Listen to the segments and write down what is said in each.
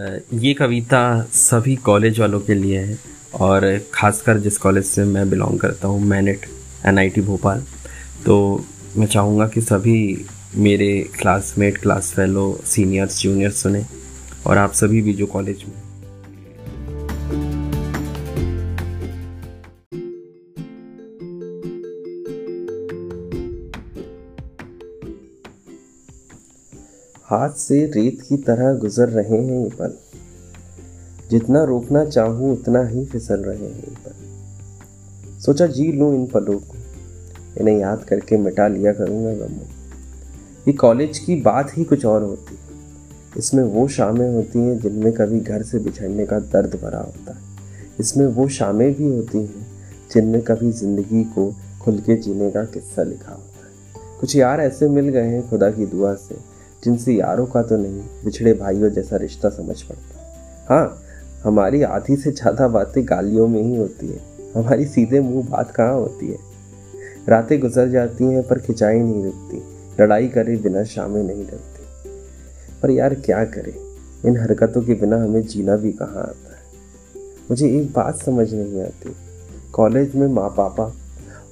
ये कविता सभी कॉलेज वालों के लिए है और ख़ासकर जिस कॉलेज से मैं बिलोंग करता हूँ मैनेट एनआईटी भोपाल तो मैं चाहूँगा कि सभी मेरे classmate class fellow seniors juniors सुने और आप सभी भी जो कॉलेज में हाथ से रेत की तरह गुजर रहे हैं ये पल। जितना रोकना चाहूँ, उतना ही फिसल रहे हैं ये पल। सोचा जी लूँ इन पलों को। इन्हें याद करके मिटा लिया करूँगा गमों। ये कॉलेज की बात ही कुछ और होती। है इसमें वो शामें होती हैं जिनमें कभी घर से बिछड़ने का दर्द भरा होता है। इसमें वो शामें भी होती हैं जिनमें कभी ज़िंदगी को खुल के जीने का किस्सा लिखा होता है। कुछ यार ऐसे मिल गए हैं खुदा की दुआ से। जिनसे यारों का तो नहीं, बिछड़े भाइयों जैसा रिश्ता समझ पड़ता हाँ। हमारी आधी से ज़्यादा बातें गालियों में ही होती है। हमारी सीधे मुँह बात कहाँ होती है? रातें गुजर जाती हैं, पर खिंचाई नहीं रुकती। लड़ाई करे बिना शामें नहीं डरती। पर यार क्या करें? इन हरकतों के बिना हमें जीना भी कहाँ आता है? मुझे एक बात समझ नहीं आती। कॉलेज में माँ पापा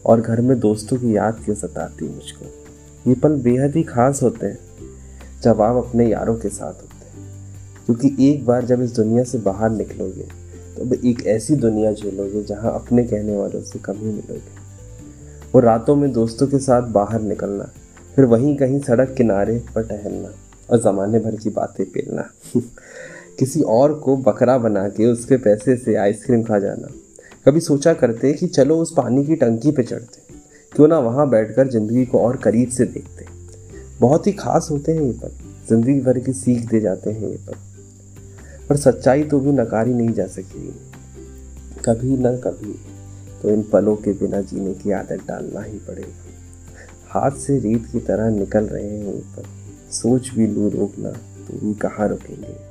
और घर में दोस्तों की याद क्यों सताती मुझको? ये पल बेहद ही खास होते हैं। जब आप अपने यारों के साथ होते हैं। क्योंकि एक बार जब इस दुनिया से बाहर निकलोगे तो एक ऐसी दुनिया झेलोगे जहाँ अपने कहने वालों से कम ही मिलोगे। वो रातों में दोस्तों के साथ बाहर निकलना, फिर वहीं कहीं सड़क किनारे पर टहलना और ज़माने भर की बातें पेलना। किसी और को बकरा बना के उसके पैसे से आइसक्रीम खा जाना। कभी सोचा करते कि चलो उस पानी की टंकी पे चढ़ते। क्यों ना वहाँ बैठकर ज़िंदगी को और करीब से देखते बहुत ही खास होते हैं ये पल। ज़िंदगी भर की सीख दे जाते हैं ये पल। पर सच्चाई तो भी नकारी नहीं जा सकेगी कभी न कभी तो इन पलों के बिना जीने की आदत डालना ही पड़ेगा। हाथ से रेत की तरह निकल रहे हैं ये पल। सोच भी लू रोकना तो भी कहाँ रुकेंगे?